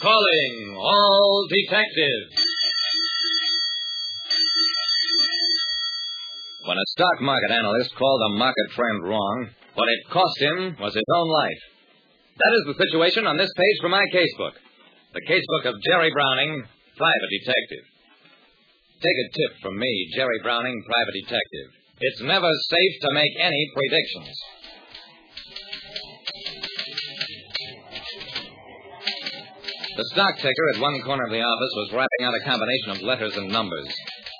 Calling all detectives. When a stock market analyst called a market trend wrong, what it cost him was his own life. That is the situation on this page from my casebook. The casebook of Jerry Browning, private detective. Take a tip from me, Jerry Browning, private detective. It's never safe to make any predictions. The stock ticker at one corner of the office was rapping out a combination of letters and numbers.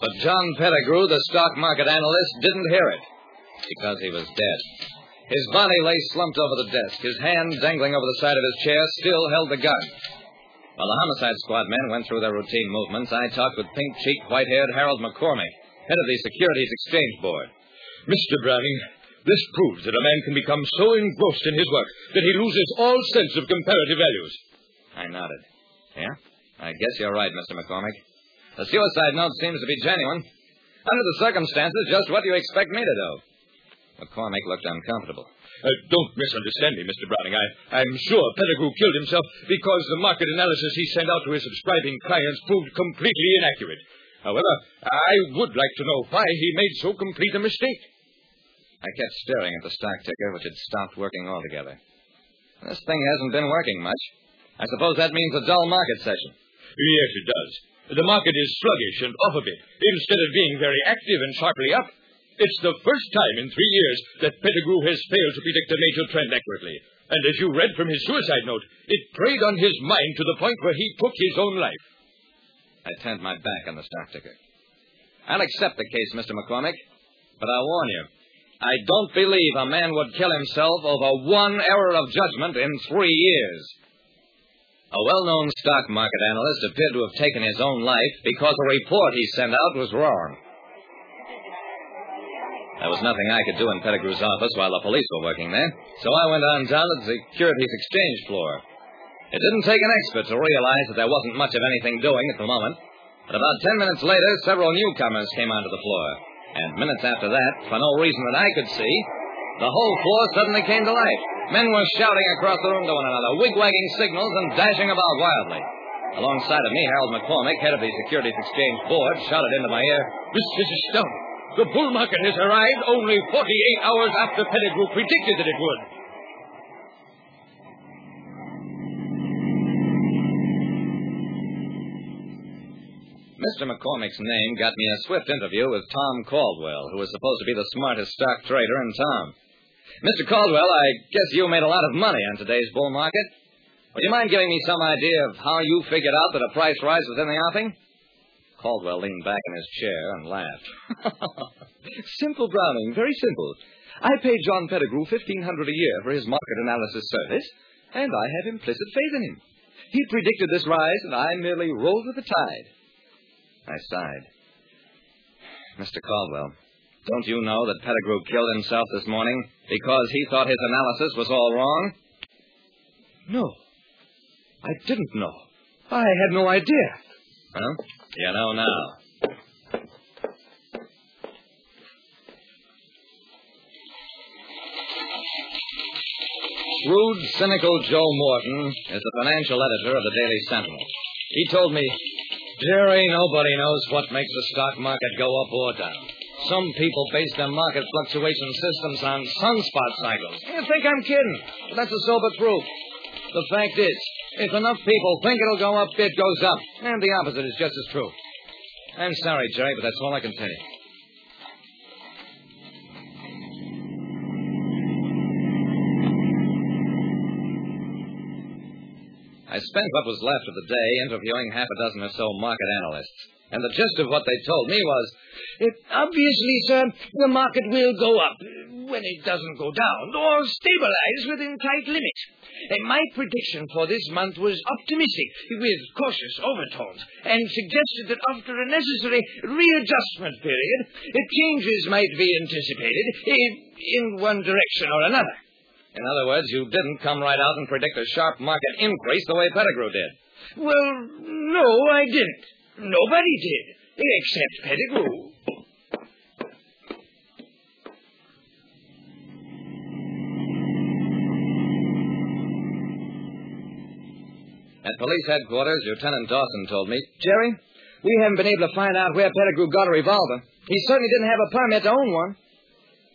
But John Pettigrew, the stock market analyst, didn't hear it because he was dead. His body lay slumped over the desk. His hand, dangling over the side of his chair, still held the gun. While the homicide squad men went through their routine movements, I talked with pink cheeked, white haired Harold McCormick, head of the Securities Exchange Board. Mr. Browning, this proves that a man can become so engrossed in his work that he loses all sense of comparative values. Nodded. Yeah? I guess you're right, Mr. McCormick. The suicide note seems to be genuine. Under the circumstances, just what do you expect me to do? McCormick looked uncomfortable. Uh, don't misunderstand me, Mr. Browning. I, I'm sure Pettigrew killed himself because the market analysis he sent out to his subscribing clients proved completely inaccurate. However, I would like to know why he made so complete a mistake. I kept staring at the stock ticker, which had stopped working altogether. This thing hasn't been working much. I suppose that means a dull market session. Yes, it does. The market is sluggish and off a bit, instead of being very active and sharply up. It's the first time in three years that Pettigrew has failed to predict a major trend accurately. And as you read from his suicide note, it preyed on his mind to the point where he took his own life. I turned my back on the stock ticker. I'll accept the case, Mr. McCormick, but I'll warn you. I don't believe a man would kill himself over one error of judgment in three years. A well-known stock market analyst appeared to have taken his own life because a report he sent out was wrong. There was nothing I could do in Pettigrew's office while the police were working there, so I went on down to the securities exchange floor. It didn't take an expert to realize that there wasn't much of anything doing at the moment. But about ten minutes later, several newcomers came onto the floor. And minutes after that, for no reason that I could see, the whole floor suddenly came to life. Men were shouting across the room to one another, wig-wagging signals and dashing about wildly. Alongside of me, Harold McCormick, head of the Securities Exchange Board, shouted into my ear, This is astounding. The bull market has arrived only 48 hours after Pettigrew predicted that it would. Mr. McCormick's name got me a swift interview with Tom Caldwell, who was supposed to be the smartest stock trader in town. Mr. Caldwell, I guess you made a lot of money on today's bull market. Would you mind giving me some idea of how you figured out that a price rise was in the offing? Caldwell leaned back in his chair and laughed. simple, Browning, very simple. I paid John Pettigrew fifteen hundred a year for his market analysis service, and I have implicit faith in him. He predicted this rise, and I merely rolled with the tide. I sighed. Mr. Caldwell, don't you know that Pettigrew killed himself this morning because he thought his analysis was all wrong? No. I didn't know. I had no idea. Well, you know now. Rude, cynical Joe Morton is the financial editor of the Daily Sentinel. He told me, Jerry, nobody knows what makes the stock market go up or down. Some people base their market fluctuation systems on sunspot cycles. You think I'm kidding? But that's a sober truth. The fact is, if enough people think it'll go up, it goes up. And the opposite is just as true. I'm sorry, Jerry, but that's all I can tell you. I spent what was left of the day interviewing half a dozen or so market analysts. And the gist of what they told me was, obviously, sir, the market will go up when it doesn't go down, or stabilize within tight limits. And my prediction for this month was optimistic, with cautious overtones, and suggested that after a necessary readjustment period, changes might be anticipated in one direction or another. In other words, you didn't come right out and predict a sharp market increase the way Pettigrew did. Well, no, I didn't. Nobody did, except Pettigrew. At police headquarters, Lieutenant Dawson told me, Jerry, we haven't been able to find out where Pettigrew got a revolver. He certainly didn't have a permit to own one.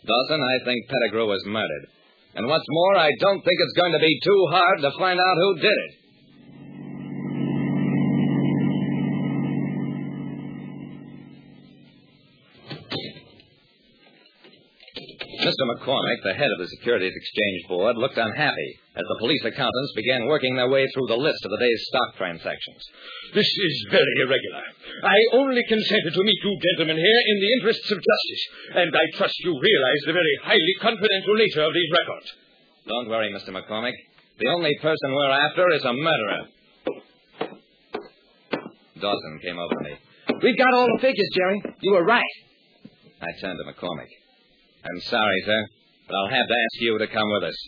Dawson, I think Pettigrew was murdered. And what's more, I don't think it's going to be too hard to find out who did it. Mr. McCormick, the head of the Securities Exchange Board, looked unhappy as the police accountants began working their way through the list of the day's stock transactions. This is very irregular. I only consented to meet you gentlemen here in the interests of justice, and I trust you realize the very highly confidential nature of these records. Don't worry, Mr. McCormick. The only person we're after is a murderer. Dawson came over to me. We've got all the figures, Jerry. You were right. I turned to McCormick. I'm sorry, sir, but I'll have to ask you to come with us.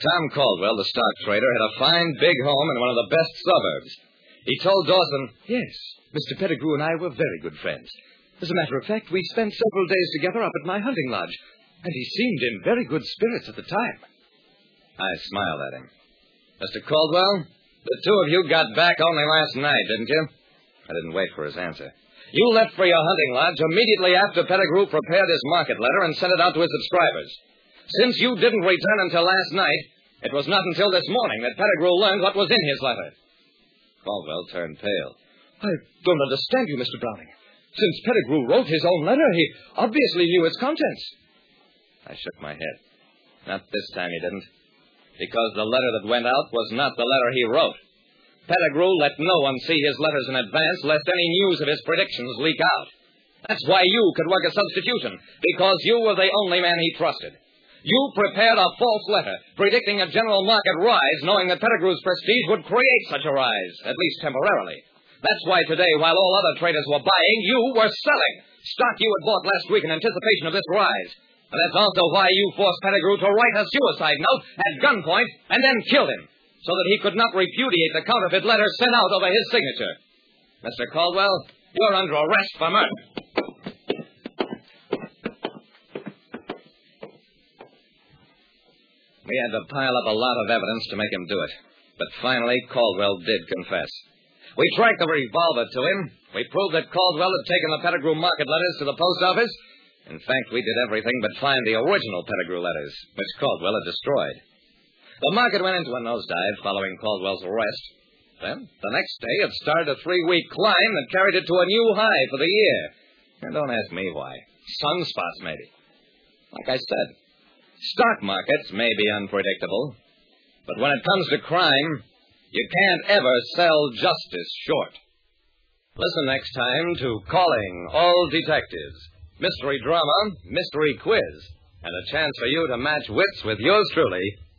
Tom Caldwell, the stock trader, had a fine big home in one of the best suburbs. He told Dawson, Yes, Mr. Pettigrew and I were very good friends. As a matter of fact, we spent several days together up at my hunting lodge, and he seemed in very good spirits at the time. I smiled at him. Mr. Caldwell, the two of you got back only last night, didn't you? I didn't wait for his answer. You left for your hunting lodge immediately after Pettigrew prepared his market letter and sent it out to his subscribers. Since you didn't return until last night, it was not until this morning that Pettigrew learned what was in his letter. Caldwell turned pale. I don't understand you, Mr. Browning. Since Pettigrew wrote his own letter, he obviously knew its contents. I shook my head. Not this time he didn't. Because the letter that went out was not the letter he wrote. Pettigrew let no one see his letters in advance, lest any news of his predictions leak out. That's why you could work a substitution, because you were the only man he trusted. You prepared a false letter, predicting a general market rise, knowing that Pettigrew's prestige would create such a rise, at least temporarily. That's why today, while all other traders were buying, you were selling. Stock you had bought last week in anticipation of this rise. And that's also why you forced Pettigrew to write a suicide note at gunpoint and then killed him so that he could not repudiate the counterfeit letter sent out over his signature. Mr. Caldwell, you're under arrest for murder. We had to pile up a lot of evidence to make him do it. But finally, Caldwell did confess. We tracked the revolver to him. We proved that Caldwell had taken the Pettigrew market letters to the post office. In fact, we did everything but find the original Pettigrew letters, which Caldwell had destroyed. The market went into a nosedive following Caldwell's arrest. Then, the next day, it started a three week climb that carried it to a new high for the year. And don't ask me why. Sunspots, maybe. Like I said, stock markets may be unpredictable, but when it comes to crime, you can't ever sell justice short. Listen next time to Calling All Detectives. Mystery drama, mystery quiz, and a chance for you to match wits with yours truly,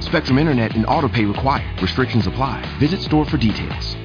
Spectrum Internet and autopay required. Restrictions apply. Visit store for details.